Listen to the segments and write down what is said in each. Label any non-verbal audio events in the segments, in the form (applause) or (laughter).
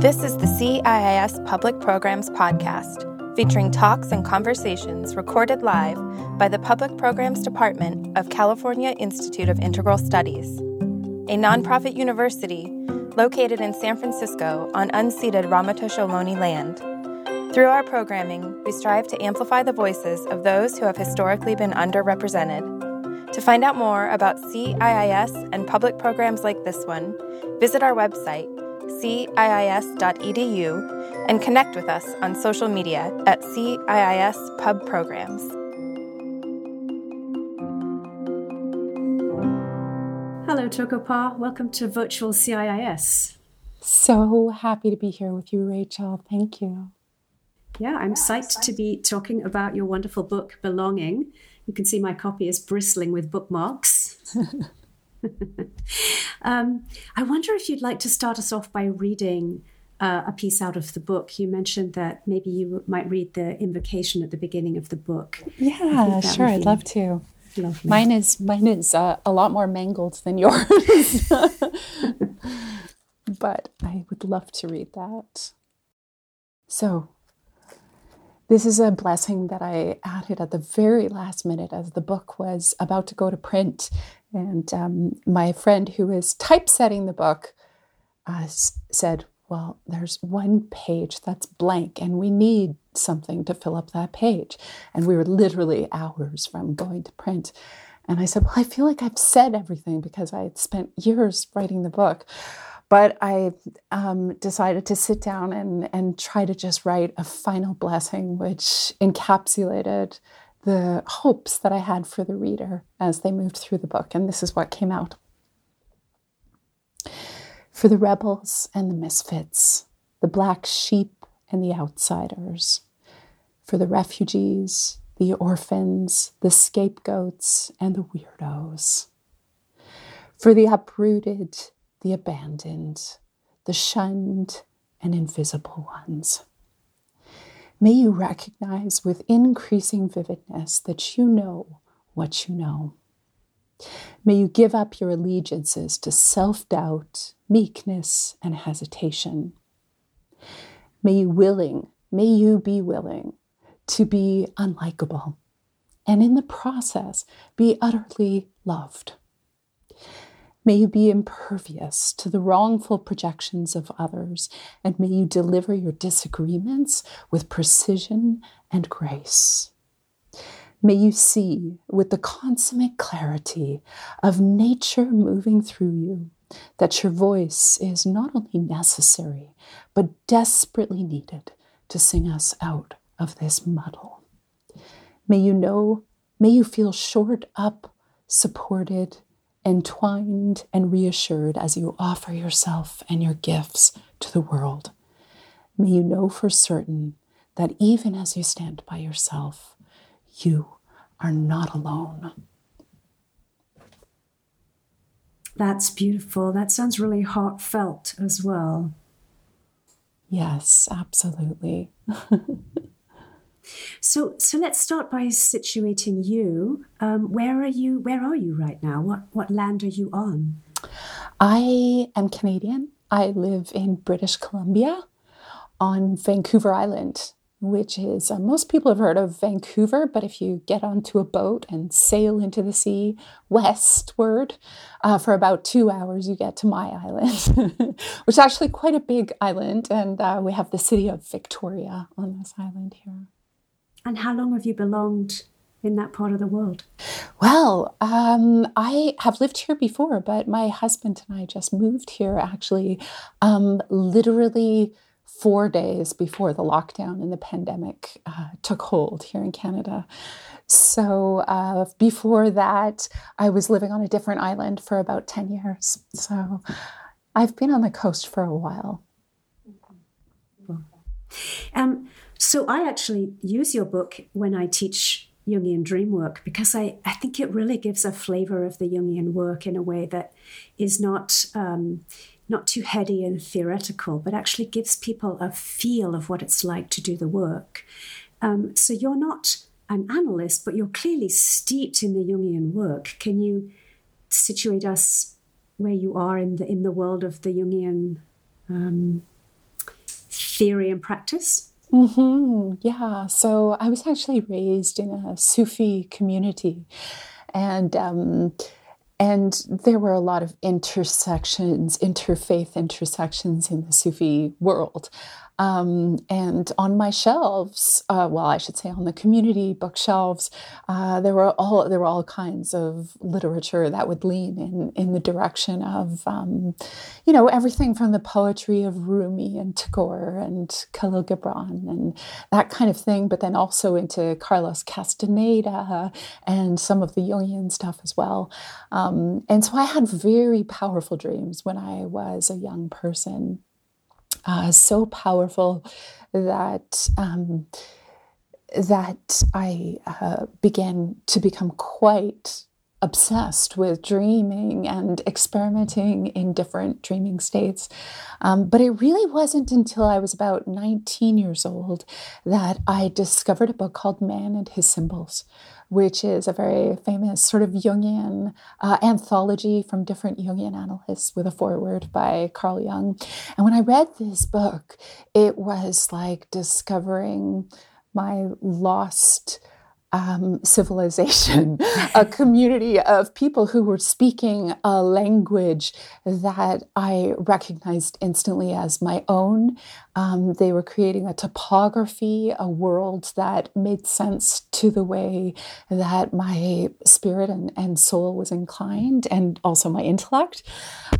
This is the CIIS Public Programs Podcast, featuring talks and conversations recorded live by the Public Programs Department of California Institute of Integral Studies, a nonprofit university located in San Francisco on unceded Ramaytush Ohlone land. Through our programming, we strive to amplify the voices of those who have historically been underrepresented. To find out more about CIIS and public programs like this one, visit our website ciis.edu, and connect with us on social media at CIIS Pub Programs. Hello, Toko-pa. Welcome to Virtual CIIS. So happy to be here with you, Rachel. Thank you. Yeah, I'm psyched to be talking about your wonderful book, Belonging. You can see my copy is bristling with bookmarks. (laughs) (laughs) um, I wonder if you'd like to start us off by reading uh, a piece out of the book. You mentioned that maybe you might read the invocation at the beginning of the book. Yeah, sure. I'd love to. Lovely. Mine is mine is uh, a lot more mangled than yours, (laughs) but I would love to read that. So, this is a blessing that I added at the very last minute as the book was about to go to print. And um, my friend who was typesetting the book uh, said, Well, there's one page that's blank, and we need something to fill up that page. And we were literally hours from going to print. And I said, Well, I feel like I've said everything because I had spent years writing the book. But I um, decided to sit down and, and try to just write a final blessing, which encapsulated the hopes that I had for the reader as they moved through the book. And this is what came out. For the rebels and the misfits, the black sheep and the outsiders, for the refugees, the orphans, the scapegoats, and the weirdos, for the uprooted, the abandoned, the shunned, and invisible ones May you recognize with increasing vividness that you know what you know. May you give up your allegiances to self doubt, meekness, and hesitation. May you willing, may you be willing to be unlikable and in the process be utterly loved. May you be impervious to the wrongful projections of others, and may you deliver your disagreements with precision and grace. May you see with the consummate clarity of nature moving through you that your voice is not only necessary, but desperately needed to sing us out of this muddle. May you know, may you feel shored up, supported, entwined and reassured as you offer yourself and your gifts to the world. May you know for certain that even as you stand by yourself, you are not alone. That's beautiful. That sounds really heartfelt as well. Yes, absolutely. (laughs) So, so let's start by situating you. Um, where are you? Where are you right now? What what land are you on? I am Canadian. I live in British Columbia, on Vancouver Island, which is uh, most people have heard of Vancouver, but if you get onto a boat and sail into the sea westward uh, for about two hours, you get to my island, (laughs) which is actually quite a big island, and uh, we have the city of Victoria on this island here. And how long have you belonged in that part of the world? Well, um, I have lived here before, but my husband and I just moved here actually um, literally four days before the lockdown and the pandemic uh, took hold here in Canada. So uh, before that, I was living on a different island for about 10 years. So I've been on the coast for a while. Um, so I actually use your book when I teach Jungian dream work because I, I think it really gives a flavor of the Jungian work in a way that is not um, not too heady and theoretical, but actually gives people a feel of what it's like to do the work. Um, so you're not an analyst, but you're clearly steeped in the Jungian work. Can you situate us where you are in the in the world of the Jungian um, theory and practice? Mm-hmm. Yeah. So I was actually raised in a Sufi community, and um, and there were a lot of intersections, interfaith intersections in the Sufi world. Um, and on my shelves, uh, well, I should say on the community bookshelves, uh, there were all there were all kinds of literature that would lean in in the direction of, um, you know, everything from the poetry of Rumi and Tagore and Khalil Gibran and that kind of thing, but then also into Carlos Castaneda and some of the Jungian stuff as well. Um, and so I had very powerful dreams when I was a young person uh, so powerful that um, that I uh, began to become quite obsessed with dreaming and experimenting in different dreaming states. Um, but it really wasn't until I was about 19 years old that I discovered a book called Man and His Symbols, which is a very famous sort of Jungian uh, anthology from different Jungian analysts with a foreword by Carl Jung. And when I read this book, it was like discovering my lost um, civilization, (laughs) a community of people who were speaking a language that I recognized instantly as my own. Um, they were creating a topography, a world that made sense to the way that my spirit and, and soul was inclined, and also my intellect.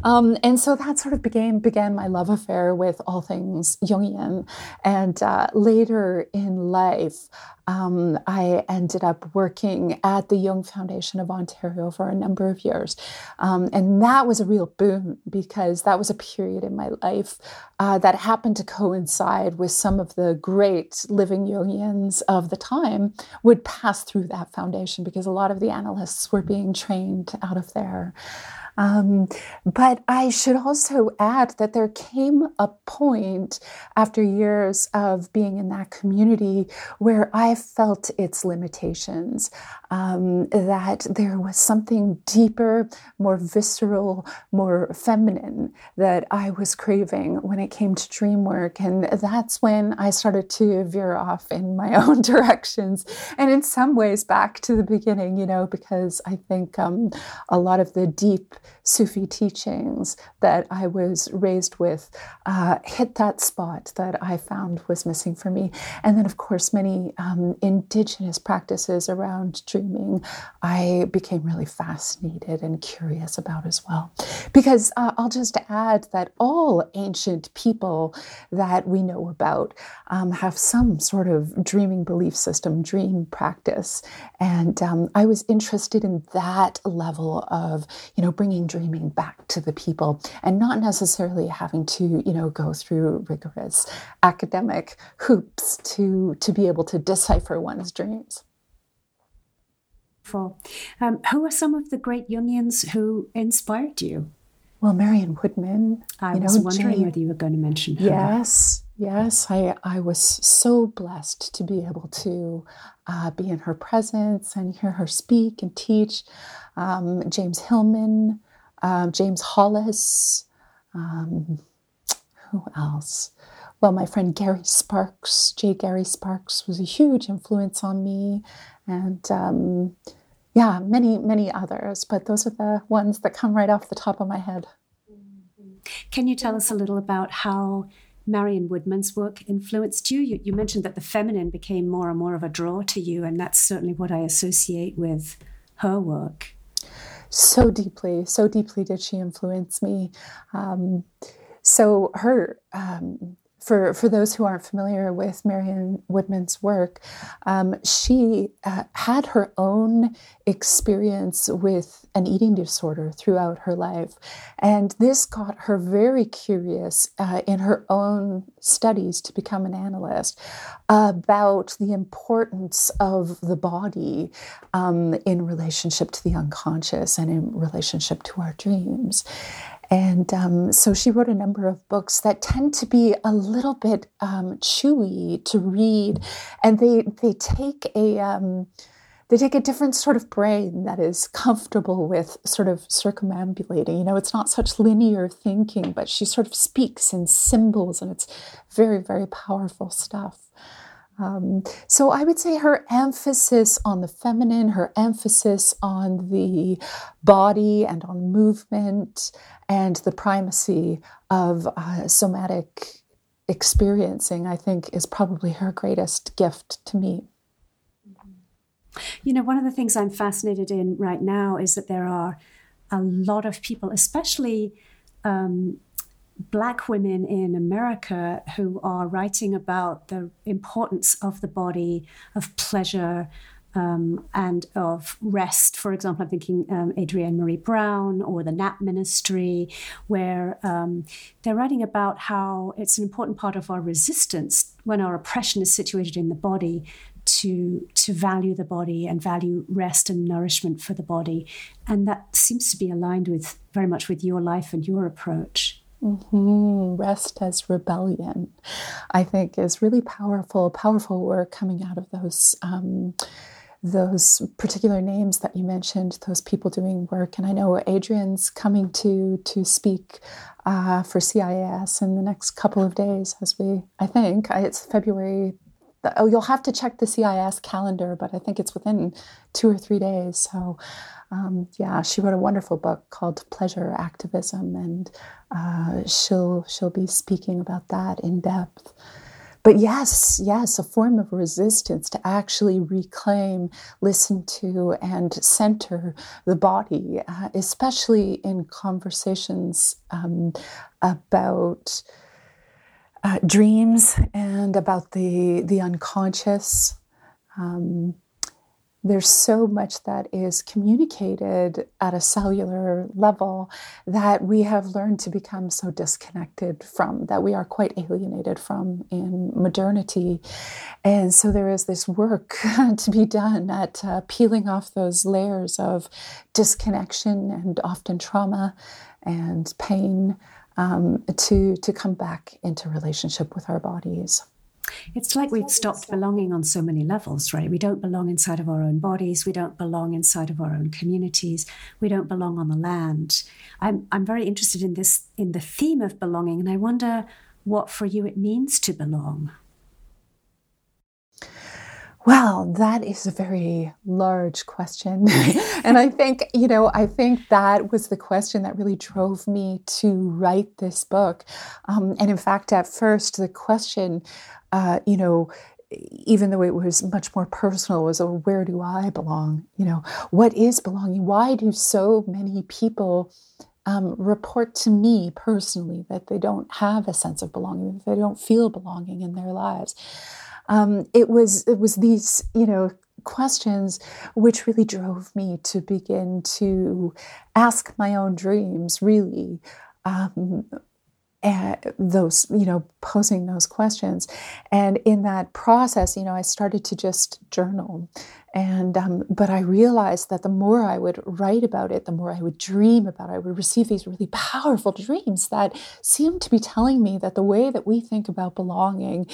Um, and so that sort of began began my love affair with all things Jungian. And uh, later in life, um, I ended up working at the Jung Foundation of Ontario for a number of years. Um, and that was a real boon because that was a period in my life uh, that happened to coincide with some of the great living Jungians of the time would pass through that foundation because a lot of the analysts were being trained out of there. Um, but I should also add that there came a point after years of being in that community where I felt its limitations, um, that there was something deeper, more visceral, more feminine that I was craving when it came to dream work. And that's when I started to veer off in my (laughs) own directions. And in some ways, back to the beginning, you know, because I think um, a lot of the deep Sufi teachings that I was raised with uh, hit that spot that I found was missing for me. And then, of course, many um, indigenous practices around dreaming I became really fascinated and curious about as well. Because uh, I'll just add that all ancient people that we know about um, have some sort of dreaming belief system, dream practice. And um, I was interested in that level of, you know, bringing dreaming back to the people and not necessarily having to, you know, go through rigorous academic hoops to, to be able to decipher one's dreams. Um, who are some of the great Jungians who inspired you? Well, Marion Woodman. I was know, wondering Jane, whether you were going to mention her. Yes, yes. I, I was so blessed to be able to uh, be in her presence and hear her speak and teach. Um, James Hillman, um, James Hollis. Um, who else? Well, my friend Gary Sparks, J. Gary Sparks, was a huge influence on me. And um, yeah, many, many others, but those are the ones that come right off the top of my head. Can you tell us a little about how Marion Woodman's work influenced you? you? You mentioned that the feminine became more and more of a draw to you, and that's certainly what I associate with her work. So deeply, so deeply did she influence me. Um, so her um, for, for those who aren't familiar with Marion Woodman's work, um, she uh, had her own experience with an eating disorder throughout her life. And this got her very curious uh, in her own studies to become an analyst about the importance of the body um, in relationship to the unconscious and in relationship to our dreams. And um, so she wrote a number of books that tend to be a little bit um, chewy to read, and they they take a um, they take a different sort of brain that is comfortable with sort of circumambulating. You know, it's not such linear thinking, but she sort of speaks in symbols and it's very, very powerful stuff. Um, so I would say her emphasis on the feminine, her emphasis on the body and on movement, and the primacy of uh, somatic experiencing, I think, is probably her greatest gift to me. You know, one of the things I'm fascinated in right now is that there are a lot of people, especially um, Black women in America, who are writing about the importance of the body, of pleasure, um, and of rest. For example, I'm thinking um, Adrienne Maree Brown or the Nap Ministry, where um, they're writing about how it's an important part of our resistance when our oppression is situated in the body to to value the body and value rest and nourishment for the body, and that seems to be aligned with very much with your life and your approach. Mm-hmm. Rest as rebellion, I think, is really powerful. Powerful work coming out of those. Um, those particular names that you mentioned, those people doing work, and I know Adrienne's coming to to speak uh, for CIS in the next couple of days, as we I think it's February oh, you'll have to check the CIS calendar, but I think it's within two or three days. So, um, yeah, she wrote a wonderful book called Pleasure Activism, and uh, she'll she'll be speaking about that in depth. But yes, yes, a form of resistance to actually reclaim, listen to, and center the body, uh, especially in conversations um, about uh, dreams and about the the unconscious. Um, there's so much that is communicated at a cellular level that we have learned to become so disconnected from, that we are quite alienated from in modernity. And so there is this work (laughs) to be done at uh, peeling off those layers of disconnection and often trauma and pain um, to to come back into relationship with our bodies. It's like we've stopped belonging on so many levels, right? We don't belong inside of our own bodies. We don't belong inside of our own communities. We don't belong on the land. I'm, I'm very interested in this, in the theme of belonging, and I wonder what for you it means to belong. Well, that is a very large question. (laughs) and I think, you know, I think that was the question that really drove me to write this book. Um, and in fact, at first, the question, uh, you know, even though it was much more personal, was oh, where do I belong? You know, what is belonging? Why do so many people um, report to me personally that they don't have a sense of belonging, that they don't feel belonging in their lives? Um, it was it was these you know questions which really drove me to begin to ask my own dreams really. Um, those you know posing those questions. And in that process you know i started to just journal and um, but I realized that the more I would write about it, the more I would dream about it. I would receive these really powerful dreams that seemed to be telling me that the way that we think about belonging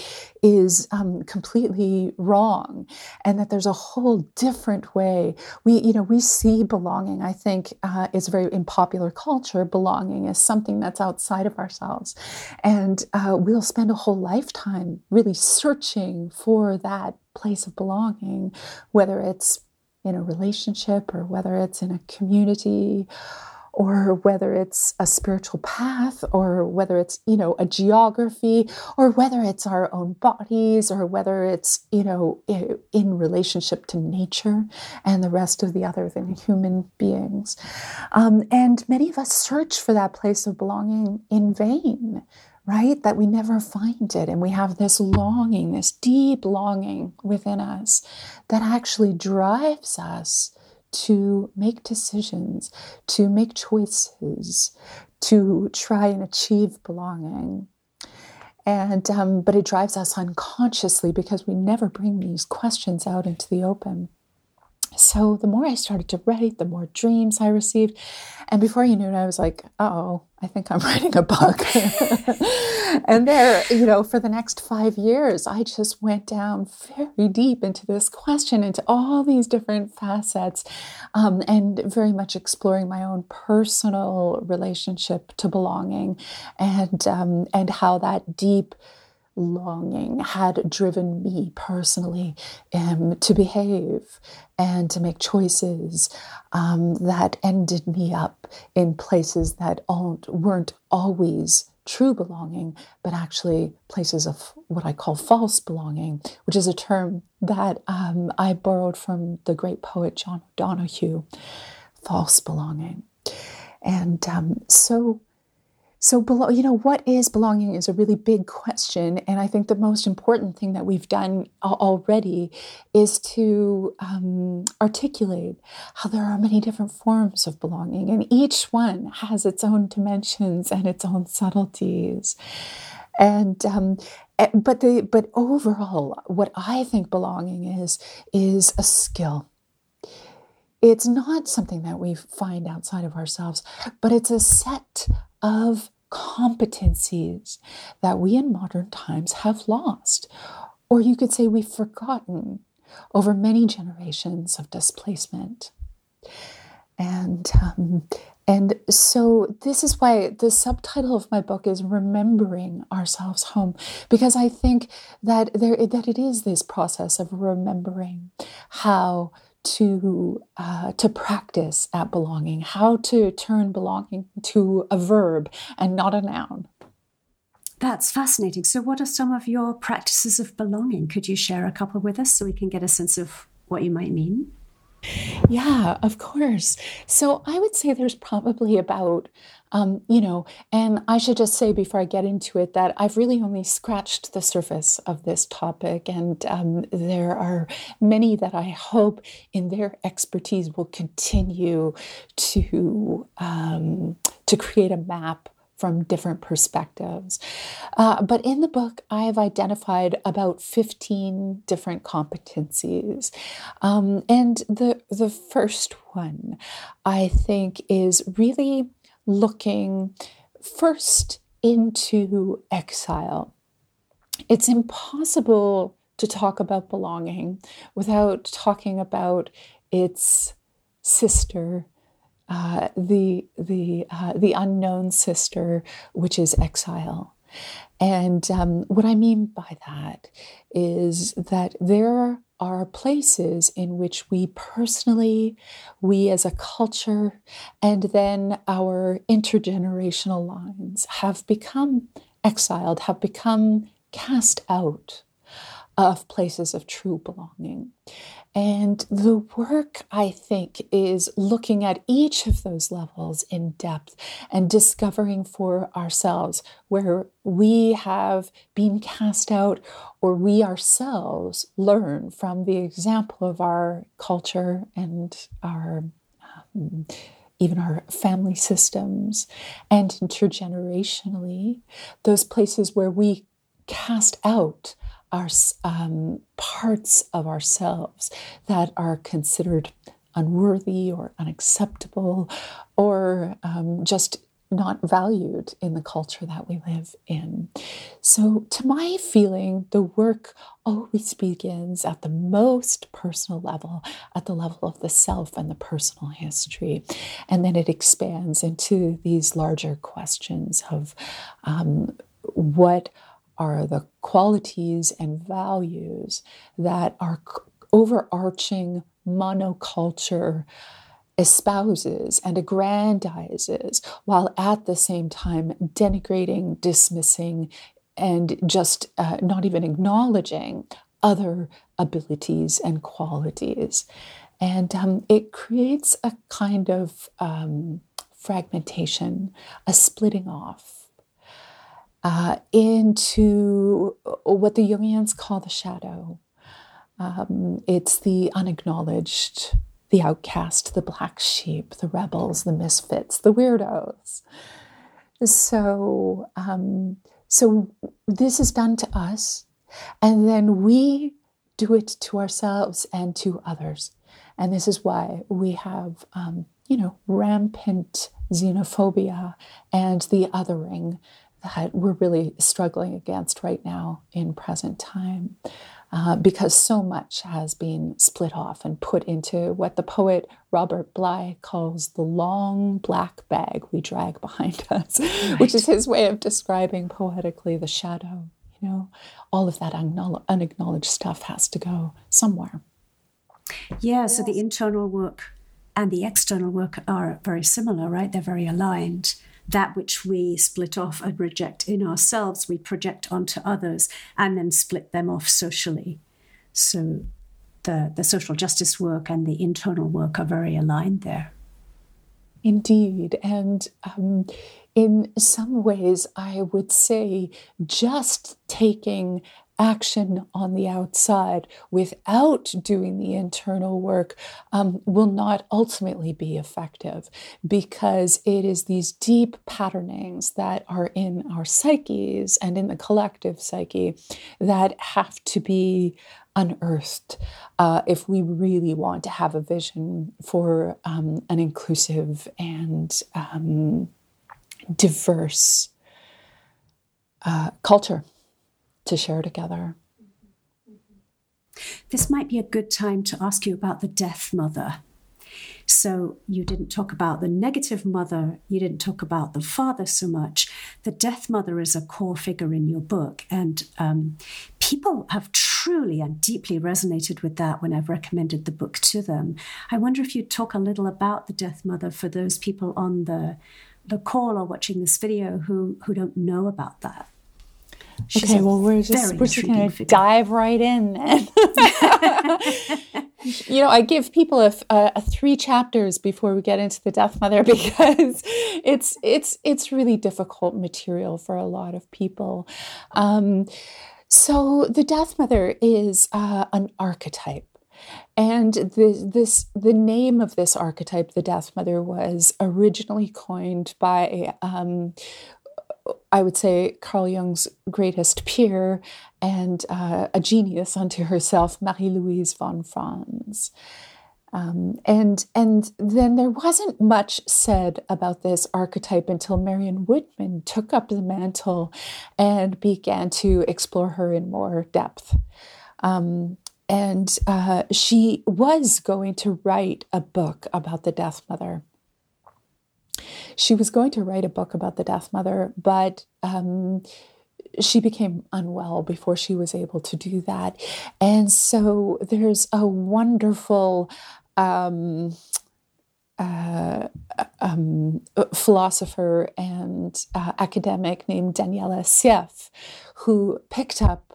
is um, completely wrong, and that there's a whole different way. We, you know, we see belonging. I think uh, is very in popular culture. Belonging is something that's outside of ourselves, and uh, we'll spend a whole lifetime really searching for that place of belonging, whether it's in a relationship or whether it's in a community or whether it's a spiritual path or whether it's you know a geography or whether it's our own bodies or whether it's you know in relationship to nature and the rest of the other than human beings. Um, and many of us search for that place of belonging in vain right? That we never find it. And we have this longing, this deep longing within us that actually drives us to make decisions, to make choices, to try and achieve belonging. And um, but it drives us unconsciously because we never bring these questions out into the open. So the more I started to write, the more dreams I received. And before you knew it, I was like, oh, I think I'm (laughs) writing a book. (laughs) and there, you know, for the next five years, I just went down very deep into this question, into all these different facets, um, and very much exploring my own personal relationship to belonging, and um, and how that deep longing had driven me personally um, to behave and to make choices um, that ended me up in places that weren't always true belonging, but actually places of what I call false belonging, which is a term that um, I borrowed from the great poet John O'Donohue, false belonging. And um, so so, you know, what is belonging is a really big question. And I think the most important thing that we've done already is to um, articulate how there are many different forms of belonging, and each one has its own dimensions and its own subtleties. And, um, but the but overall, what I think belonging is is a skill. It's not something that we find outside of ourselves, but it's a set of competencies that we in modern times have lost, or you could say we've forgotten over many generations of displacement. And um, and so this is why the subtitle of my book is remembering ourselves home because I think that there that it is this process of remembering how to uh, to practice at belonging, how to turn belonging to a verb and not a noun. That's fascinating. So, what are some of your practices of belonging? Could you share a couple with us so we can get a sense of what you might mean? Yeah, of course. So I would say there's probably about, um, you know, and I should just say before I get into it that I've really only scratched the surface of this topic. And um, there are many that I hope in their expertise will continue to, um, to create a map from different perspectives. Uh, but in the book, I have identified about 15 different competencies. Um, and the, the first one, I think, is really looking first into exile. It's impossible to talk about belonging without talking about its sister uh, the the uh, the unknown sister, which is exile. And um, what I mean by that is that there are places in which we personally, we as a culture, and then our intergenerational lines have become exiled, have become cast out of places of true belonging. And the work, I think, is looking at each of those levels in depth and discovering for ourselves where we have been cast out or we ourselves learn from the example of our culture and our. Um, even our family systems, and intergenerationally, those places where we cast out our um, parts of ourselves that are considered unworthy or unacceptable or um, just not valued in the culture that we live in. So, to my feeling, the work always begins at the most personal level, at the level of the self and the personal history. And then it expands into these larger questions of um, what are the qualities and values that our overarching monoculture espouses and aggrandizes while at the same time denigrating, dismissing, and just uh, not even acknowledging other abilities and qualities. And um, it creates a kind of um, fragmentation, a splitting off uh, into what the Jungians call the shadow. Um, it's the unacknowledged, the outcast, the black sheep, the rebels, the misfits, the weirdos. So, um, so this is done to us, and then we do it to ourselves and to others. And this is why we have, um, you know, rampant xenophobia and the othering that we're really struggling against right now in present time. Uh, because so much has been split off and put into what the poet Robert Bly calls the long black bag we drag behind (laughs) us, right. which is his way of describing poetically the shadow. You know, all of that unacknowledged stuff has to go somewhere. Yeah, so the internal work and the external work are very similar, right? They're very aligned that which we split off and reject in ourselves, we project onto others and then split them off socially. So the, the social justice work and the internal work are very aligned there. Indeed. And um, in some ways, I would say just taking action on the outside without doing the internal work um, will not ultimately be effective because it is these deep patternings that are in our psyches and in the collective psyche that have to be unearthed uh, if we really want to have a vision for um, an inclusive and um, diverse uh, culture to share together. This might be a good time to ask you about the death mother. So, you didn't talk about the negative mother, you didn't talk about the father so much. The death mother is a core figure in your book, and um, people have truly and deeply resonated with that when I've recommended the book to them. I wonder if you'd talk a little about the death mother for those people on the, the call or watching this video who, who don't know about that. She's okay, well, we're just we're just going to dive right in. Then. (laughs) You know, I give people a, a, a, three chapters before we get into the Death Mother (laughs) because it's it's it's really difficult material for a lot of people. Um, so the Death Mother is uh, an archetype. And the, this, the name of this archetype, the Death Mother, was originally coined by um, I would say Carl Jung's greatest peer and uh, a genius unto herself, Marie Louise von Franz. Um, and and then there wasn't much said about this archetype until Marion Woodman took up the mantle and began to explore her in more depth. Um, and uh, she was going to write a book about the Death Mother. She was going to write a book about the Death Mother, but um, she became unwell before she was able to do that. And so there's a wonderful um, uh, um, philosopher and uh, academic named Daniela Sieff, who picked up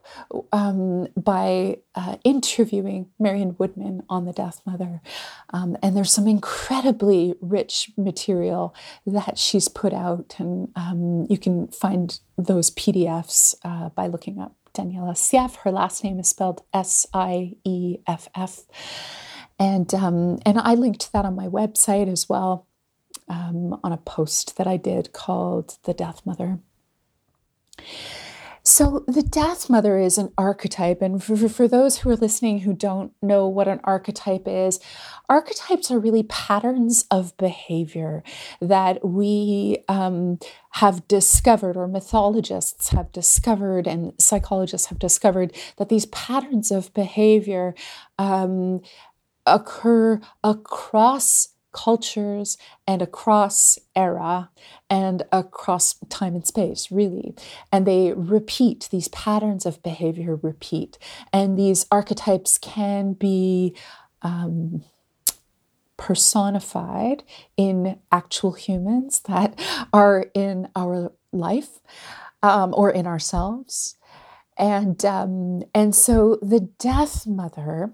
um, by uh, interviewing Marion Woodman on the Death Mother. Um, and there's some incredibly rich material that she's put out, and um, you can find those PDFs uh, by looking up Daniela Sieff. Her last name is spelled S I E F F. And, um, and I linked that on my website as well um, on a post that I did called The Death Mother. So, the Death Mother is an archetype. And for, for, those who are listening who don't know what an archetype is, archetypes are really patterns of behavior that we um, have discovered, or mythologists have discovered, and psychologists have discovered that these patterns of behavior um, occur across cultures and across era and across time and space, really. And they repeat, these patterns of behavior repeat. And these archetypes can be um, personified in actual humans (laughs) that are in our life um, or in ourselves. And, um, and so the death mother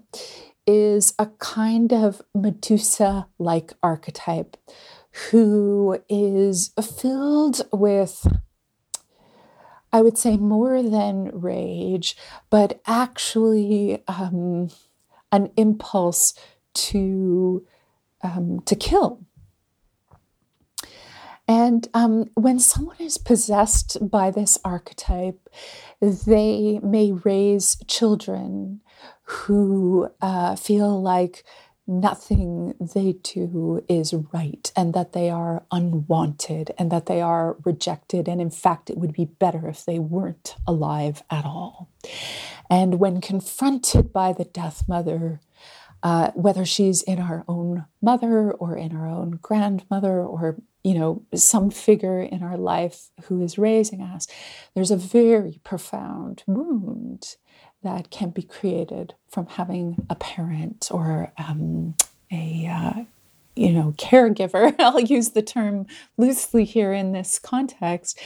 is a kind of Medusa like archetype who is filled with, I would say, more than rage, but actually um, an impulse to, um, to kill. And um, when someone is possessed by this archetype, they may raise children who uh, feel like nothing they do is right and that they are unwanted and that they are rejected. And in fact, it would be better if they weren't alive at all. And when confronted by the death mother, uh, whether she's in our own mother or in our own grandmother or you know some figure in our life who is raising us there's a very profound wound that can be created from having a parent or um, a uh, you know caregiver (laughs) i'll use the term loosely here in this context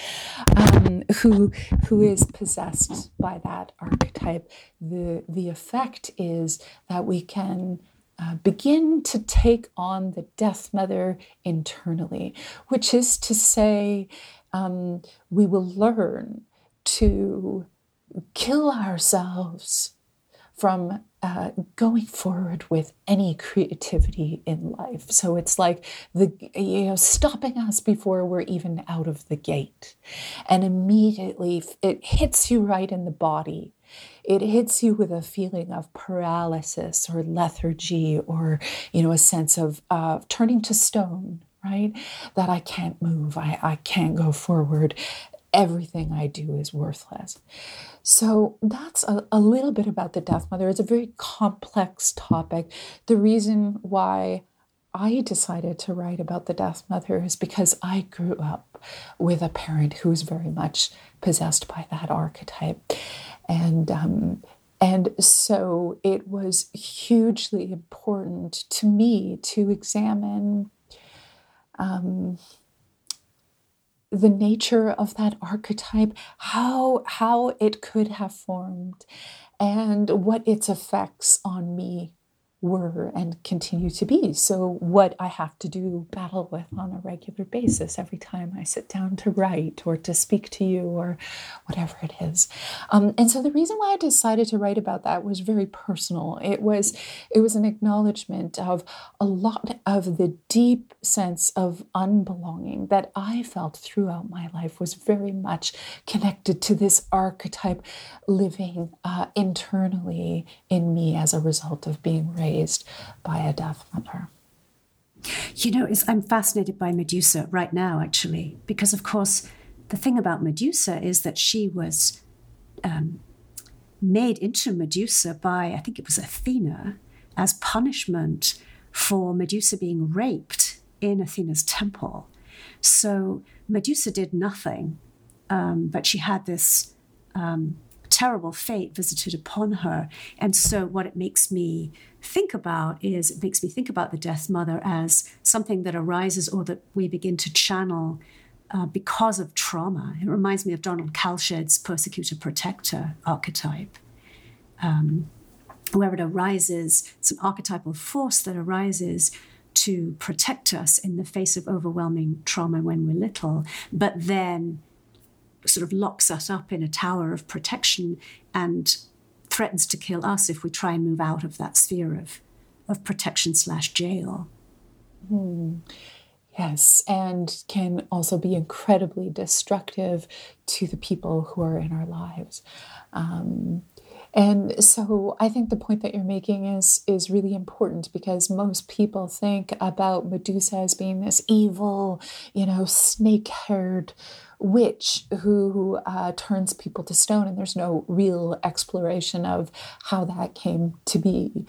um, who who is possessed by that archetype. The the effect is that we can uh, begin to take on the death mother internally which is to say um, we will learn to kill ourselves from uh, going forward with any creativity in life. So it's like the you know stopping us before we're even out of the gate, and immediately it hits you right in the body. It hits you with a feeling of paralysis or lethargy, or you know a sense of uh, turning to stone. Right, that I can't move, I, I can't go forward everything I do is worthless. So that's a, a, little bit about the death mother. It's a very complex topic. The reason why I decided to write about the death mother is because I grew up with a parent who was very much possessed by that archetype. And um, and so it was hugely important to me to examine um, the nature of that archetype, how how it could have formed, and what its effects on me were and continue to be. So, what I have to do battle with on a regular basis every time I sit down to write or to speak to you or whatever it is. Um, and so, the reason why I decided to write about that was very personal. It was it was an acknowledgement of a lot of the deep sense of unbelonging that I felt throughout my life was very much connected to this archetype living uh, internally in me as a result of being raised raised by a death mother. You know, I'm fascinated by Medusa right now, actually, because of course, the thing about Medusa is that she was um, made into Medusa by, I think it was Athena, as punishment for Medusa being raped in Athena's temple. So Medusa did nothing, um, but she had this um, terrible fate visited upon her. And so, what it makes me think about is it makes me think about the Death Mother as something that arises or that we begin to channel uh, because of trauma. It reminds me of Donald Kalsched's persecutor protector archetype. Um, where it arises, it's an archetypal force that arises to protect us in the face of overwhelming trauma when we're little, but then sort of locks us up in a tower of protection and threatens to kill us if we try and move out of that sphere of, of protection slash jail. Hmm. Yes, and can also be incredibly destructive to the people who are in our lives. Um, and so I think the point that you're making is is really important because most people think about Medusa as being this evil, you know, snake-haired witch who uh, turns people to stone, and there's no real exploration of how that came to be.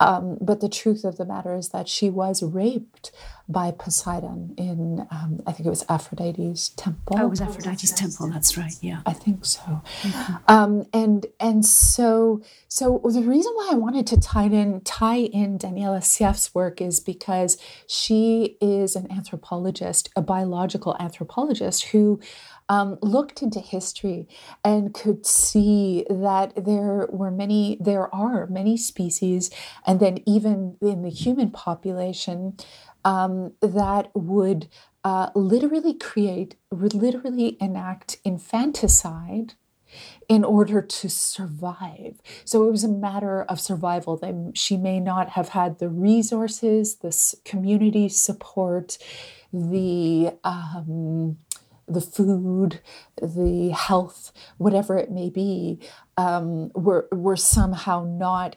Um, but the truth of the matter is that she was raped by Poseidon in, um, I think it was Aphrodite's temple. Oh, it was Aphrodite's temple. That's right. Yeah, I think so. Mm-hmm. Um, and and so so the reason why I wanted to tie in tie in Daniela Sieff's work is because she is an anthropologist, a biological anthropologist who um, looked into history and could see that there were many, there are many species, and then even in the human population, um, that would uh, literally create, would literally enact infanticide in order to survive. So it was a matter of survival. They, she may not have had the resources, the community support, the um, the food, the health, whatever it may be, um, were were somehow not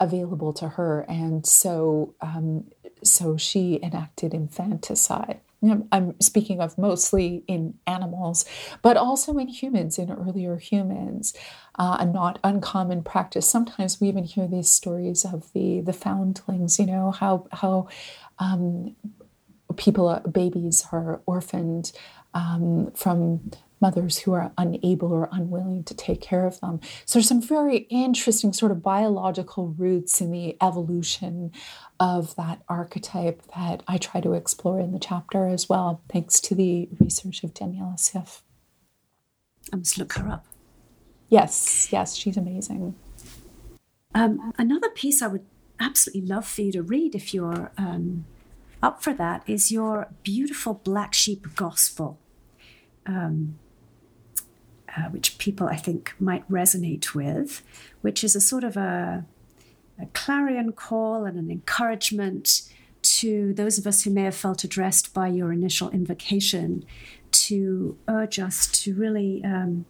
available to her, and so um, so she enacted infanticide. I'm speaking of mostly in animals, but also in humans, in earlier humans, uh, a not uncommon practice. Sometimes we even hear these stories of the the foundlings. You know how how um, people, uh, babies, are orphaned um, from mothers who are unable or unwilling to take care of them. So there's some very interesting sort of biological roots in the evolution of that archetype that I try to explore in the chapter as well, thanks to the research of Daniela Sieff. I must look her up. Yes, yes, she's amazing. Um, another piece I would absolutely love for you to read if you're um, up for that is your beautiful Black Sheep Gospel. Um, uh, which people I think might resonate with, which is a sort of a, a clarion call and an encouragement to those of us who may have felt addressed by your initial invocation to urge us to really um,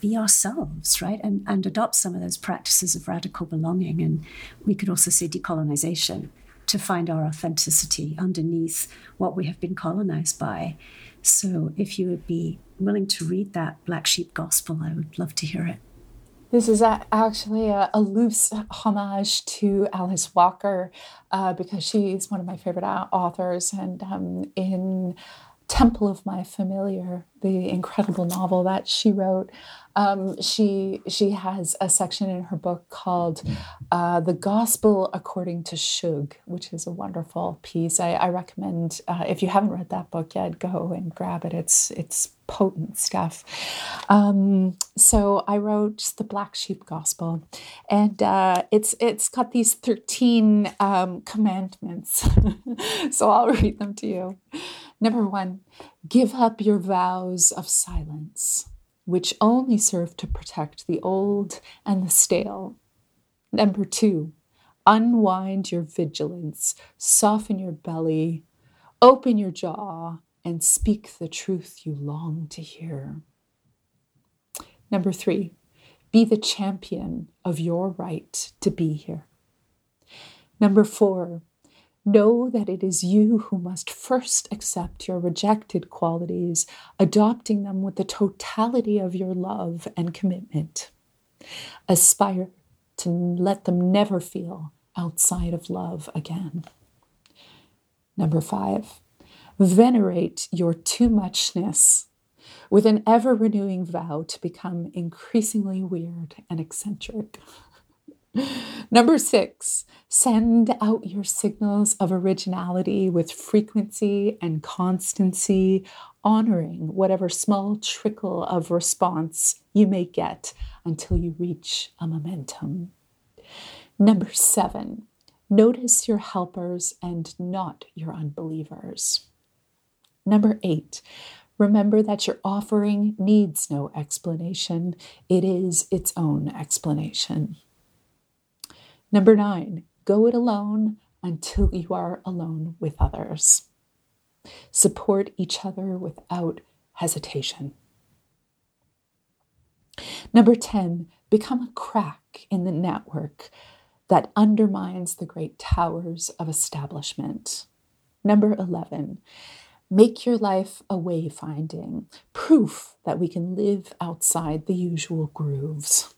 be ourselves, right? And, and adopt some of those practices of radical belonging. And we could also say decolonization to find our authenticity underneath what we have been colonized by. So if you would be willing to read that Black Sheep Gospel, I would love to hear it. This is a, actually a, a, loose homage to Alice Walker uh, because she's one of my favorite authors. And um, in Temple of My Familiar, the incredible novel that she wrote, um, she she has a section in her book called uh, "The Gospel According to Shug," which is a wonderful piece. I, I recommend uh, if you haven't read that book yet, go and grab it. It's it's potent stuff. Um, so I wrote the Black Sheep Gospel, and uh, it's it's got these thirteen um, commandments. (laughs) so I'll read them to you. Number one, give up your vows of silence which only serve to protect the old and the stale. Number two, unwind your vigilance, soften your belly, open your jaw, and speak the truth you long to hear. Number three, be the champion of your right to be here. Number four, Know that it is you who must first accept your rejected qualities, adopting them with the totality of your love and commitment. Aspire to let them never feel outside of love again. Number five, venerate your too muchness with an ever renewing vow to become increasingly weird and eccentric. (laughs) Number six, send out your signals of originality with frequency and constancy, honoring whatever small trickle of response you may get until you reach a momentum. Number seven, notice your helpers and not your unbelievers. Number eight, remember that your offering needs no explanation, it is its own explanation. Number nine, go it alone until you are alone with others. Support each other without hesitation. Number 10, become a crack in the network that undermines the great towers of establishment. Number 11, make your life a wayfinding, proof that we can live outside the usual grooves.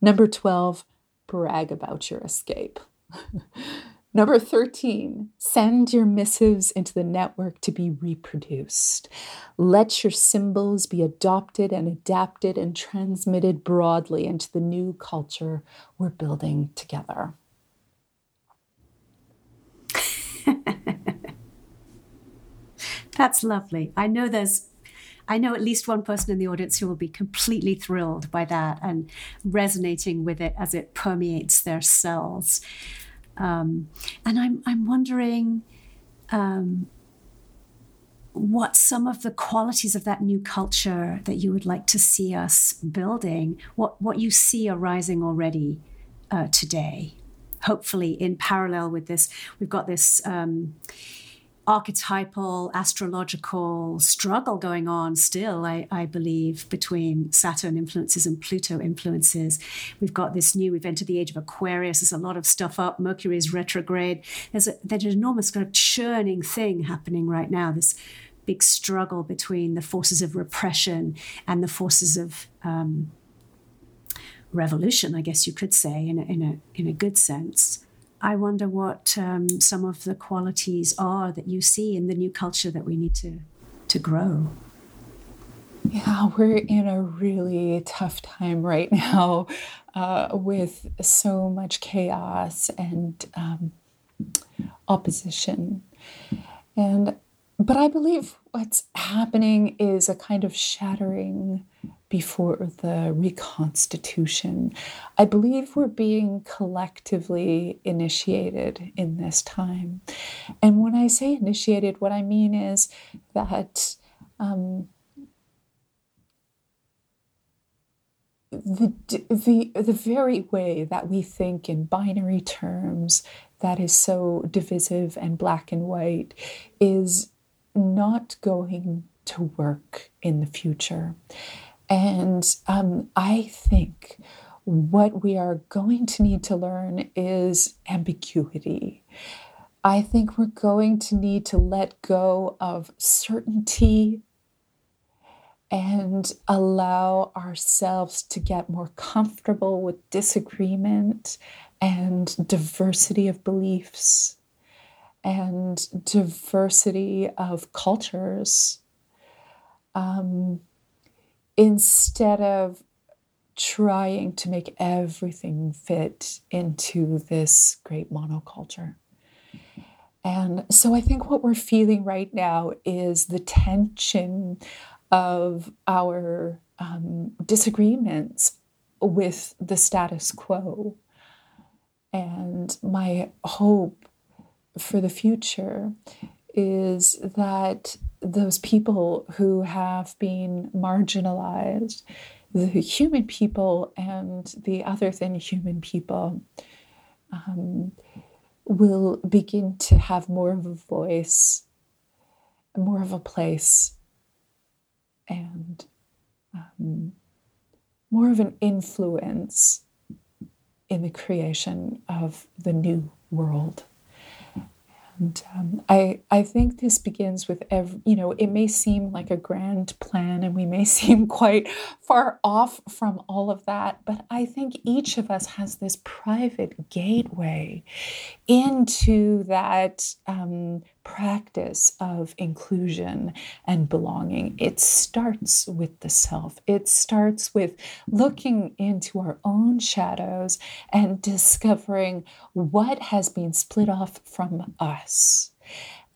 Number 12, brag about your escape. (laughs) Number 13, send your missives into the network to be reproduced. Let your symbols be adopted and adapted and transmitted broadly into the new culture we're building together. (laughs) That's lovely. I know there's I know at least one person in the audience who will be completely thrilled by that and resonating with it as it permeates their cells. Um, and I'm, I'm wondering um, what some of the qualities of that new culture that you would like to see us building, what, what you see arising already uh, today. Hopefully, in parallel with this, we've got this. Um, archetypal astrological struggle going on still, I, I, believe, between Saturn influences and Pluto influences. We've got this new, we've entered the age of Aquarius. There's a lot of stuff up. Mercury is retrograde. There's, a, there's an enormous kind of churning thing happening right now, this big struggle between the forces of repression and the forces of um, revolution, I guess you could say, in a, in a, in a good sense. I wonder what um, some of the qualities are that you see in the new culture that we need to to grow. Yeah, we're in a really tough time right now uh, with so much chaos and um, opposition. And but I believe what's happening is a kind of shattering before the reconstitution. I believe we're being collectively initiated in this time. And when I say initiated, what I mean is that um, the, the, the very way that we think in binary terms that is so divisive and black and white is not going to work in the future. And um, I think what we are going to need to learn is ambiguity. I think we're going to need to let go of certainty and allow ourselves to get more comfortable with disagreement and diversity of beliefs and diversity of cultures. Um, instead of trying to make everything fit into this great monoculture. And so I think what we're feeling right now is the tension of our um, disagreements with the status quo. And my hope for the future is that those people who have been marginalized, the human people and the other than human people, um, will begin to have more of a voice, more of a place, and um, more of an influence in the creation of the new world. And um, I, I think this begins with every, you know, it may seem like a grand plan and we may (laughs) seem quite far off from all of that, but I think each of us has this private gateway into that um, practice of inclusion and belonging. It starts with the self, it starts with looking into our own shadows and discovering what has been split off from us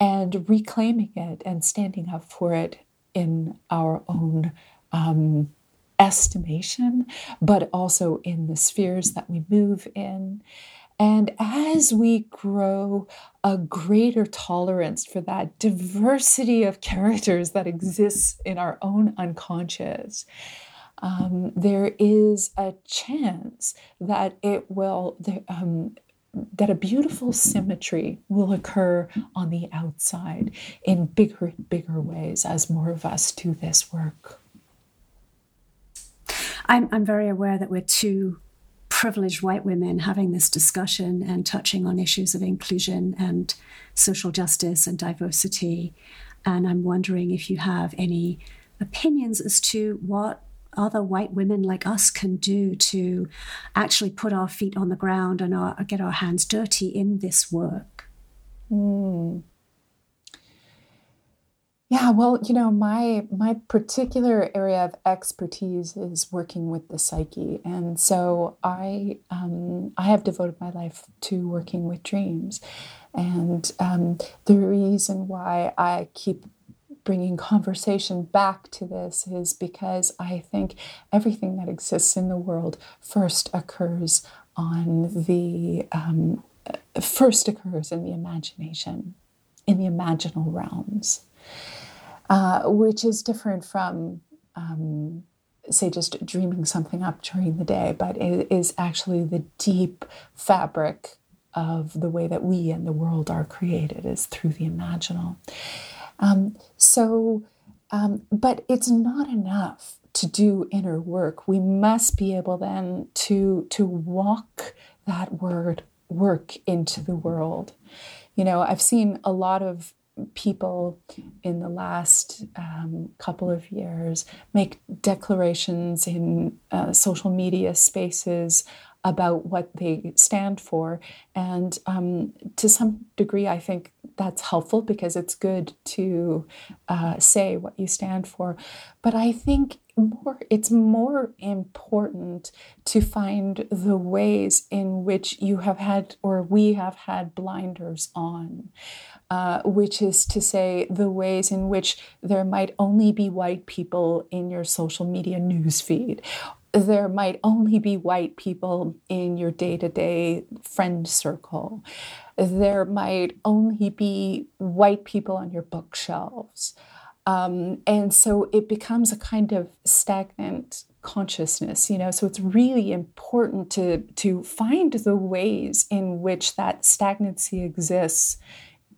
and reclaiming it and standing up for it in our own. Um, estimation, but also in the spheres that we move in. And as we grow a greater tolerance for that diversity of characters that exists in our own unconscious, um, there is a chance that it will, um, that a beautiful symmetry will occur on the outside in bigger, bigger ways as more of us do this work. I'm, I'm very aware that we're too privileged white women having this discussion and touching on issues of inclusion and social justice and diversity. And I'm wondering if you have any opinions as to what other white women like us can do to actually put our feet on the ground and our, get our hands dirty in this work. Mm. Yeah, well, you know, my my particular area of expertise is working with the psyche, and so I um, I have devoted my life to working with dreams, and um, the reason why I keep bringing conversation back to this is because I think everything that exists in the world first occurs on the um, first occurs in the imagination, in the imaginal realms uh, which is different from, um, say, just dreaming something up during the day, but it is actually the deep fabric of the way that we and the world are created is through the imaginal. Um, so, um, but it's not enough to do inner work. We must be able then to to walk that word work into the world. You know, I've seen a lot of people in the last um, couple of years make declarations in uh, social media spaces about what they stand for. And um, to some degree, I think that's helpful because it's good to uh, say what you stand for. But I think more it's more important to find the ways in which you have had or we have had blinders on uh, which is to say the ways in which there might only be white people in your social media news feed. There might only be white people in your day-to-day friend circle. There might only be white people on your bookshelves. Um, and so it becomes a kind of stagnant consciousness you know? So it's really important to to find the ways in which that stagnancy exists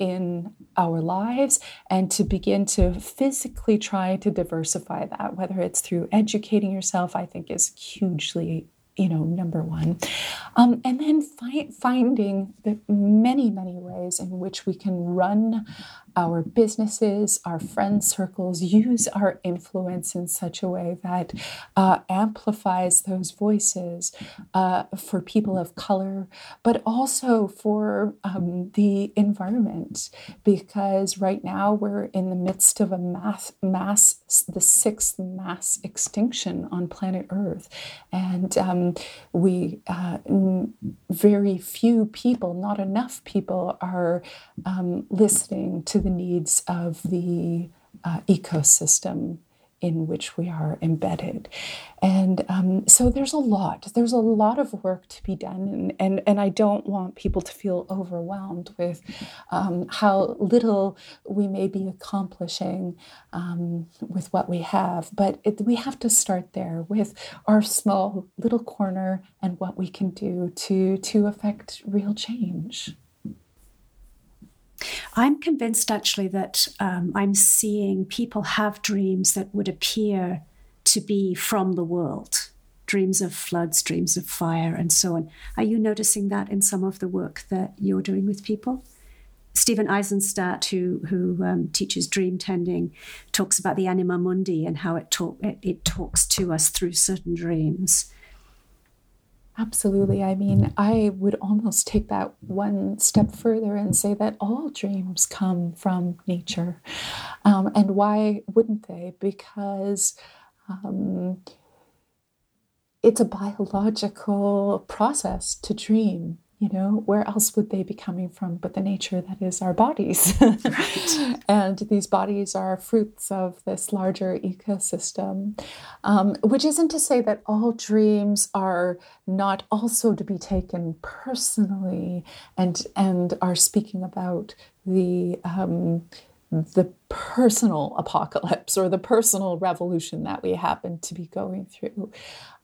in our lives and to begin to physically try to diversify that whether it's through educating yourself i think is hugely you know, number one. Um, and then fi- finding the many, many ways in which we can run our businesses, our friend circles, use our influence in such a way that uh, amplifies those voices uh, for people of color, but also for um, the environment. Because right now we're in the midst of a mass, mass the sixth mass extinction on planet Earth. And um, we, uh, very few people, not enough people, are um, listening to the needs of the uh, ecosystem in which we are embedded. And um, so there's a lot, there's a lot of work to be done. And, and, and I don't want people to feel overwhelmed with um, how little we may be accomplishing um, with what we have. But it, we have to start there with our small little corner and what we can do to, to affect real change. I'm convinced actually that um, I'm seeing people have dreams that would appear to be from the world dreams of floods, dreams of fire, and so on. Are you noticing that in some of the work that you're doing with people? Stephen Aizenstat, who who um, teaches dream tending, talks about the anima mundi and how it talk it, it talks to us through certain dreams. Absolutely. I mean, I would almost take that one step further and say that all dreams come from nature. Um, and why wouldn't they? Because um, it's a biological process to dream you know where else would they be coming from but the nature that is our bodies right. (laughs) and these bodies are fruits of this larger ecosystem um, which isn't to say that all dreams are not also to be taken personally and and are speaking about the um, the personal apocalypse or the personal revolution that we happen to be going through.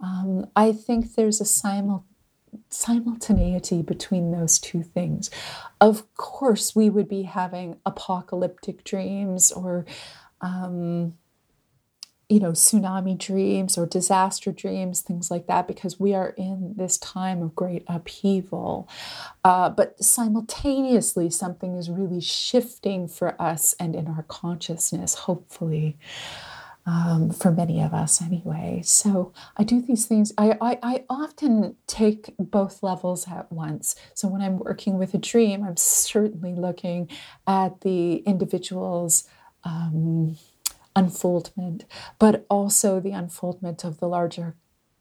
Um, I think there's a simultaneous simultaneity between those two things. Of course, we would be having apocalyptic dreams or, um, you know, tsunami dreams or disaster dreams, things like that, because we are in this time of great upheaval. Uh, but simultaneously, something is really shifting for us and in our consciousness, hopefully um, for many of us anyway. So I do these things. I, I, I, often take both levels at once. So when I'm working with a dream, I'm certainly looking at the individual's um, unfoldment, but also the unfoldment of the larger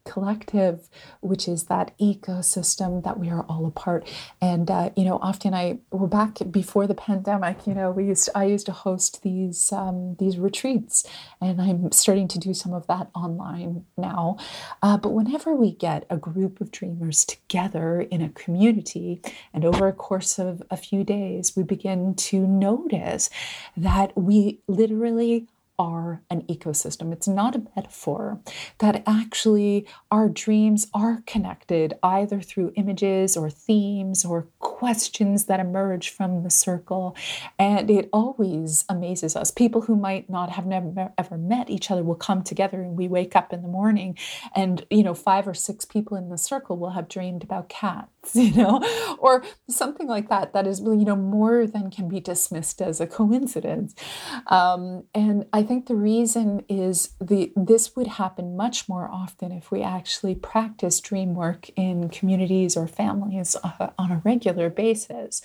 collective, which is that ecosystem that we are all a part. And uh, you know, often I we're back before the pandemic. You know, we used I used to host these um, these retreats, and I'm starting to do some of that online now. Uh, but whenever we get a group of dreamers together in a community, and over a course of a few days, we begin to notice that we literally are an ecosystem. It's not a metaphor, that actually our dreams are connected either through images or themes or questions that emerge from the circle. And it always amazes us. People who might not have never ever met each other will come together and we wake up in the morning and, you know, five or six people in the circle will have dreamed about cats, (laughs) you know, or something like that, that is, you know, more than can be dismissed as a coincidence. Um, and I think the reason is the this would happen much more often if we actually practice dream work in communities or families uh, on a regular basis.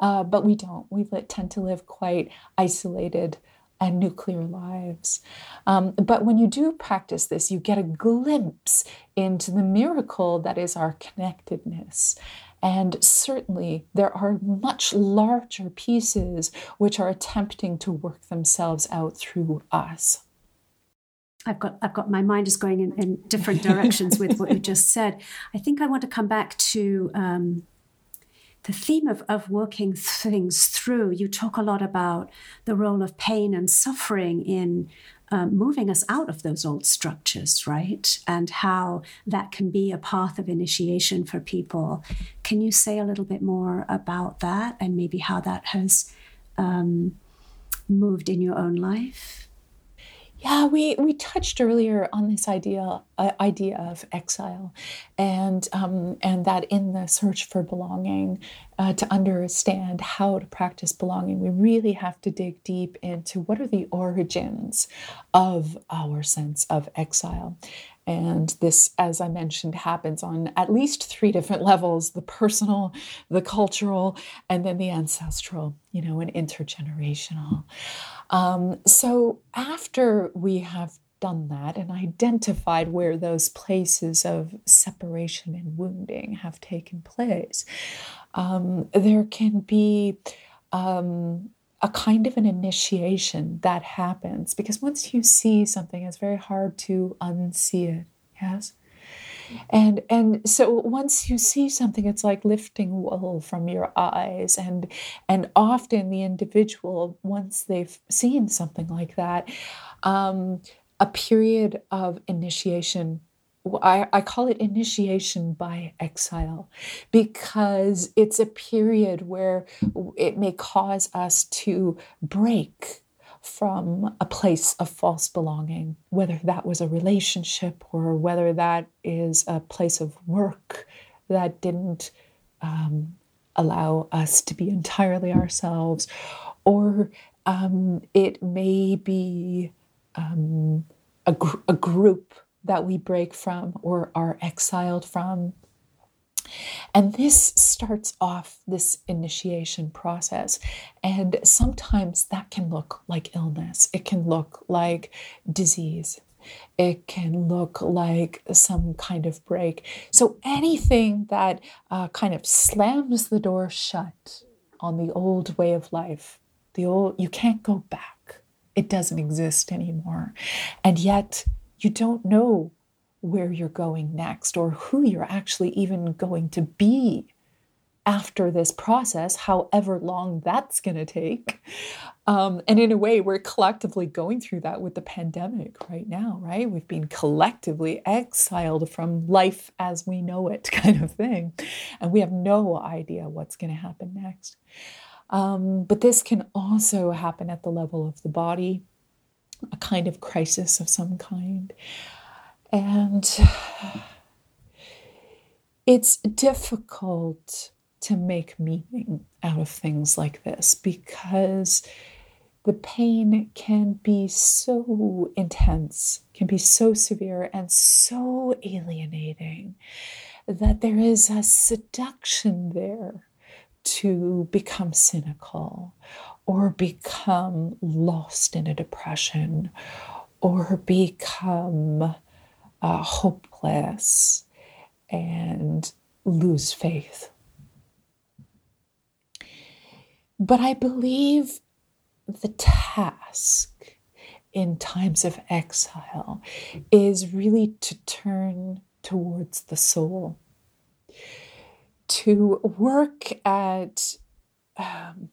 Uh, but we don't. We tend to live quite isolated and nuclear lives. Um, but when you do practice this, you get a glimpse into the miracle that is our connectedness. And certainly, there are much larger pieces which are attempting to work themselves out through us. I've got, I've got my mind is going in, in different directions with what you (laughs) just said. I think I want to come back to um, the theme of, of working things through. You talk a lot about the role of pain and suffering in um, moving us out of those old structures, right? And how that can be a path of initiation for people. Can you say a little bit more about that and maybe how that has um, moved in your own life? Yeah, we, we touched earlier on this idea uh, idea of exile, and um, and that in the search for belonging, uh, to understand how to practice belonging, we really have to dig deep into what are the origins of our sense of exile. And this, as I mentioned, happens on at least three different (laughs) levels the personal, the cultural, and then the ancestral, you know, and intergenerational. Um, so after we have done that and identified where those places of separation and wounding have taken place, um, there can be um, a kind of an initiation that happens because once you see something, it's very hard to unsee it. Yes. And and so once you see something, it's like lifting wool from your eyes. And and often the individual, once they've seen something like that, um, a period of initiation I, I, call it initiation by exile because it's a period where it may cause us to break from a place of false belonging, whether that was a relationship or whether that is a place of work that didn't um, allow us to be entirely ourselves, or um, it may be um, a, gr- a group that we break from or are exiled from. And this starts off this initiation process. And sometimes that can look like illness, it can look like disease, it can look like some kind of break. So anything that uh, kind of slams the door shut on the old way of life, the old, you can't go back. It doesn't exist anymore. And yet, you don't know where you're going next or who you're actually even going to be after this process, however long that's going to take. Um, and in a way, we're collectively going through that with the pandemic right now, right? We've been collectively exiled from life as we know it, (laughs) kind of thing. And we have no idea what's going to happen next. Um, but this can also happen at the level of the body, a kind of crisis of some kind. And it's difficult to make meaning out of things like this because the pain can be so intense, can be so severe, and so alienating that there is a seduction there to become cynical or become lost in a depression or become uh, hopeless and lose faith. But I believe the task in times of exile is really to turn towards the soul, to work at um,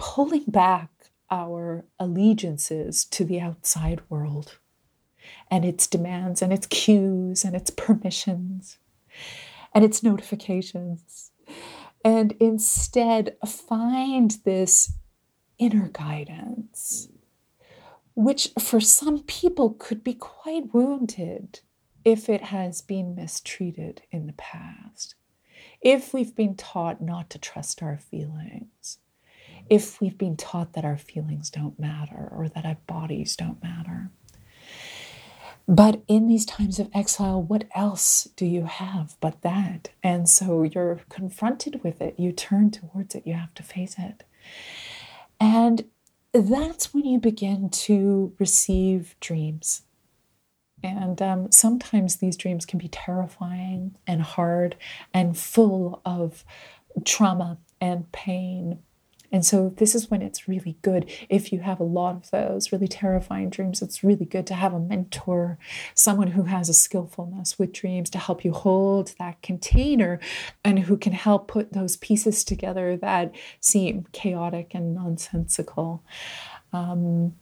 pulling back our allegiances to the outside world and its demands and its cues and its permissions and its notifications. And instead, find this inner guidance, which for some people could be quite wounded if it has been mistreated in the past, if we've been taught not to trust our feelings, if we've been taught that our feelings don't matter or that our bodies don't matter. But in these times of exile, what else do you have but that? And so you're confronted with it. You turn towards it. You have to face it. And that's when you begin to receive dreams. And um, sometimes these dreams can be terrifying and hard and full of trauma and pain and so, this is when it's really good. If you have a lot of those really terrifying dreams, it's really good to have a mentor, someone who has a skillfulness with dreams to help you hold that container and who can help put those pieces together that seem chaotic and nonsensical. Um,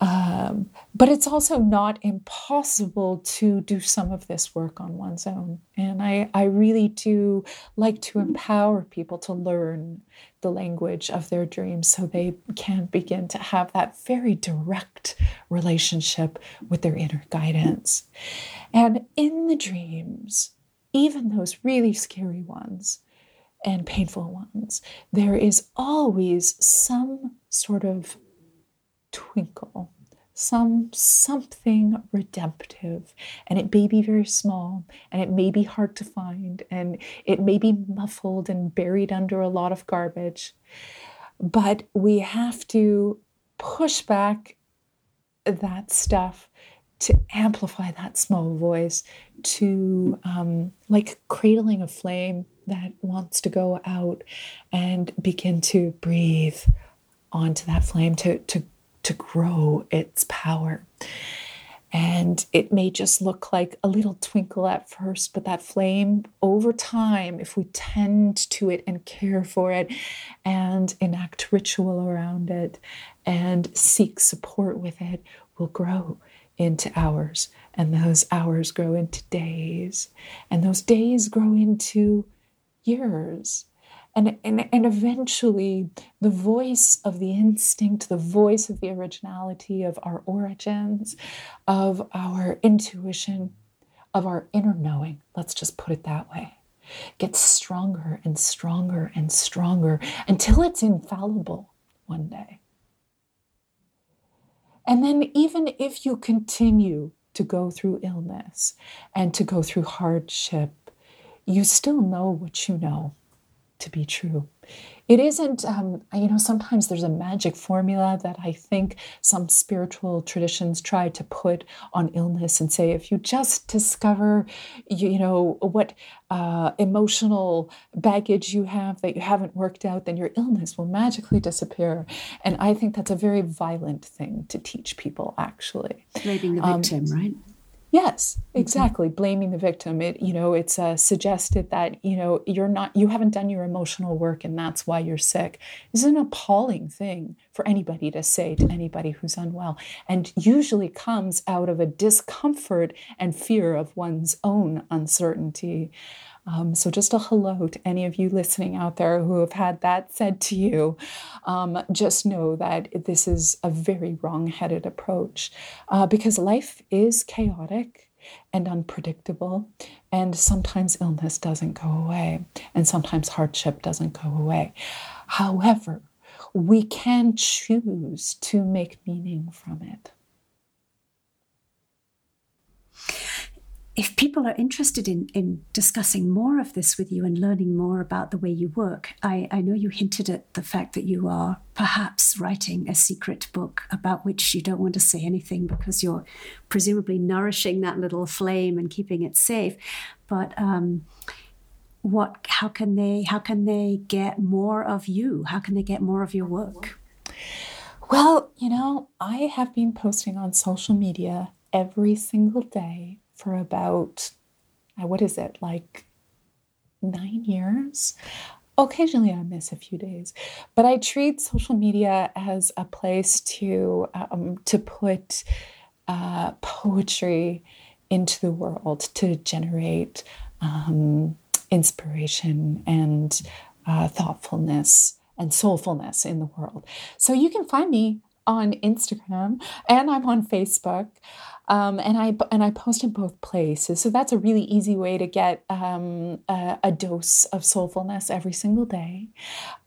um, but it's also not impossible to do some of this work on one's own. And I, I really do like to empower people to learn the language of their dreams so they can begin to have that very direct relationship with their inner guidance. And in the dreams, even those really scary ones and painful ones, there is always some sort of twinkle, some something redemptive. And it may be very small and it may be hard to find and it may be muffled and buried under a lot of garbage. But we have to push back that stuff to amplify that small voice, to um, like cradling a flame that wants to go out and begin to breathe onto that flame, to, to to grow its power. And it may just look like a little twinkle at first, but that flame over time, if we tend to it and care for it and enact ritual around it and seek support with it, will grow into hours. And those hours grow into days. And those days grow into years and, and, and eventually, the voice of the instinct, the voice of the originality of our origins, of our intuition, of our inner knowing, let's just put it that way, gets stronger and stronger and stronger until it's infallible one day. And then, even if you continue to go through illness and to go through hardship, you still know what you know to be true. It isn't, um, you know, sometimes there's a magic formula that I think some spiritual traditions try to put on illness and say, if you just discover, you, you know, what uh, emotional baggage you have that you haven't worked out, then your illness will magically disappear. And I think that's a very violent thing to teach people, actually. Blaming the victim, um, right? Yes, exactly. Mm-hmm. Blaming the victim. It, you know, it's uh, suggested that you know you're not, you haven't done your emotional work, and that's why you're sick. This is an appalling thing for anybody to say to anybody who's unwell, and usually comes out of a discomfort and fear of one's own uncertainty. Um, so, just a hello to any of you listening out there who have had that said to you. Um, just know that this is a very wrong headed approach uh, because life is chaotic and unpredictable, and sometimes illness doesn't go away, and sometimes hardship doesn't go away. However, we can choose to make meaning from it. If people are interested in, in discussing more of this with you and learning more about the way you work, I, I know you hinted at the fact that you are perhaps writing a secret book about which you don't want to say anything because you're presumably nourishing that little flame and keeping it safe. But um, what? How can they? How can they get more of you? How can they get more of your work? Well, you know, I have been posting on social media every single day for about, uh, what is it, like nine years occasionally I miss a few days, but I treat social media as a place to um, to put uh, poetry into the world to generate um, inspiration and uh, thoughtfulness and soulfulness in the world. So you can find me on Instagram and I'm on Facebook. Um, and I and I post in both places, so that's a really easy way to get um, a, a, dose of soulfulness every single day.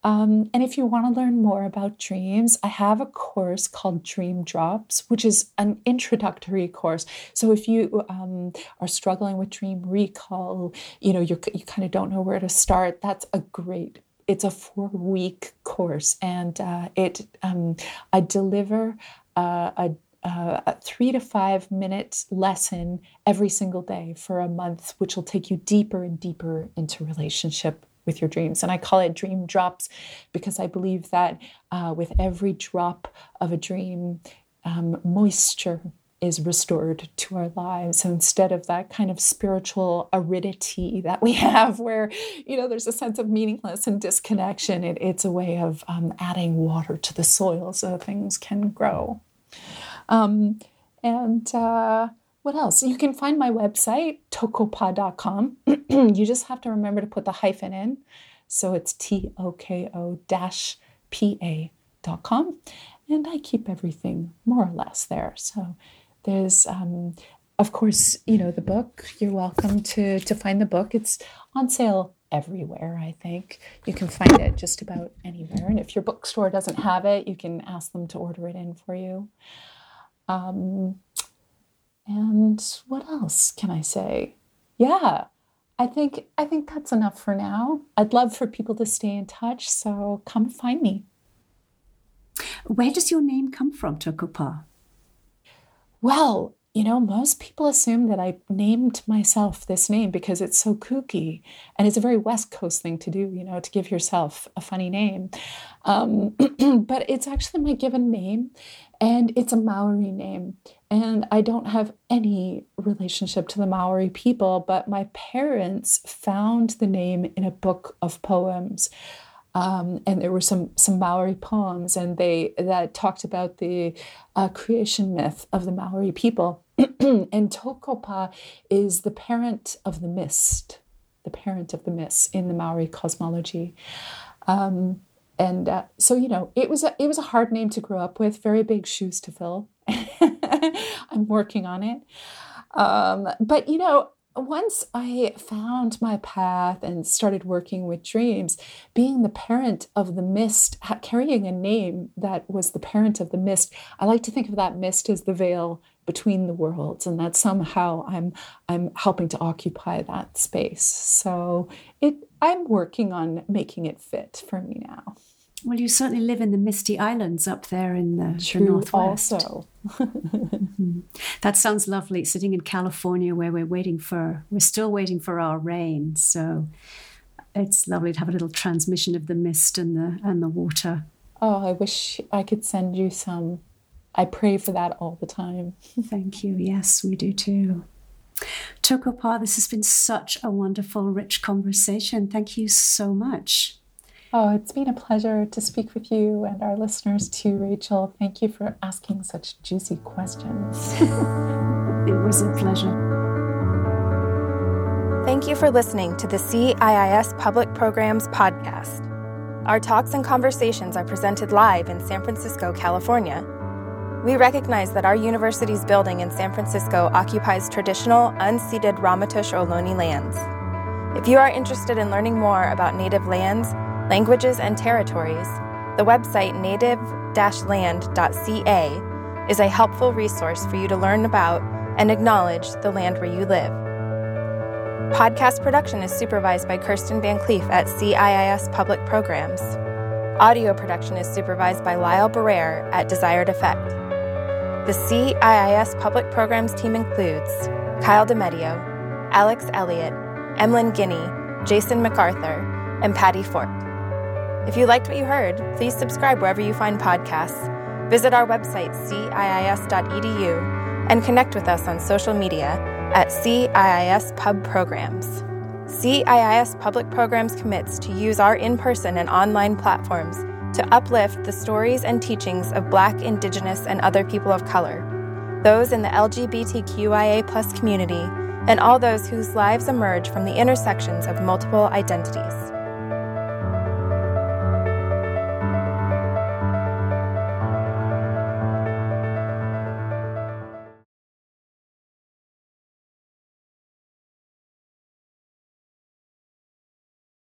Um, and if you want to learn more about dreams, I have a course called Dream Drops, which is an introductory course. So if you um, are struggling with dream recall, you know you you kind of don't know where to start, that's a great it's a four week course and uh, it um, i deliver uh, a uh, a three to five minute lesson every single day for a month, which will take you deeper and deeper into relationship with your dreams. And I call it dream drops because I believe that uh, with every drop of a dream, um, moisture is restored to our lives. So instead of that kind of spiritual aridity that we (laughs) have, where you know there's a sense of meaningless and disconnection, it, it's a way of um, adding water to the soil so things can grow. Um, and uh, what else? You can find my website, toko-pa.com. (clears throat) you just have to remember to put the hyphen in. So it's T O K O dash P A.com. And I keep everything more or less there. So there's, um, of course, you know, the book. You're welcome to, to find the book. It's on sale everywhere, I think. You can find it just about anywhere. And if your bookstore doesn't have it, you can ask them to order it in for you. Um, and what else can I say? Yeah, I think I think that's enough for now. I'd love for people to stay in touch, so come find me. Where does your name come from, Toko-pa? Well, you know, most people assume that I named myself this name because it's so kooky. And it's a very West Coast thing to do, you know, to give yourself a funny name. Um, (clears throat) but it's actually my given name and it's a Maori name. And I don't have any relationship to the Maori people, but my parents found the name in a book of poems. Um, and there were some some Maori poems, and they that talked about the uh, creation myth of the Maori people. (clears throat) and Toko-pa is the parent of the mist, the parent of the mist in the Maori cosmology. Um, and uh, so you know, it was a it was a hard name to grow up with, very big shoes to fill. (laughs) I'm working on it. Um, but you know, once I found my path and started working with dreams, being the parent of the mist, carrying a name that was the parent of the mist, I like to think of that mist as the veil between the worlds, and that somehow I'm I'm helping to occupy that space. So it I'm working on making it fit for me now. Well, you certainly live in the Misty Islands up there in the, the northwest. Also, mm-hmm. that sounds lovely. Sitting in California, where we're waiting for, we're still waiting for our rain. So it's lovely to have a little transmission of the mist and the and the water. Oh, I wish I could send you some. I pray for that all the time. (laughs) Thank you. Yes, we do too. Toko-pa, this has been such a wonderful, rich conversation. Thank you so much. Oh, it's been a pleasure to speak with you and our listeners too, Rachel. Thank you for asking such juicy questions. (laughs) it was a pleasure. Thank you for listening to the CIIS Public Programs Podcast. Our talks and conversations are presented live in San Francisco, California. We recognize that our university's building in San Francisco occupies traditional, unceded Ramaytush Ohlone lands. If you are interested in learning more about Native lands, languages, and territories, the website native land.ca is a helpful resource for you to learn about and acknowledge the land where you live. Podcast production is supervised by Kirsten Van Cleef at CIIS Public Programs. Audio production is supervised by Lyle Barrere at Desired Effect. The CIIS Public Programs team includes Kyle DeMedio, Alex Elliott, Emlyn Guinea, Jason MacArthur, and Patty Fort. If you liked what you heard, please subscribe wherever you find podcasts. Visit our website, ciis.edu, and connect with us on social media at CIIS Pub Programs. CIIS Public Programs commits to use our in person and online platforms to uplift the stories and teachings of Black, Indigenous, and other people of color, those in the LGBTQIA community, and all those whose lives emerge from the intersections of multiple identities.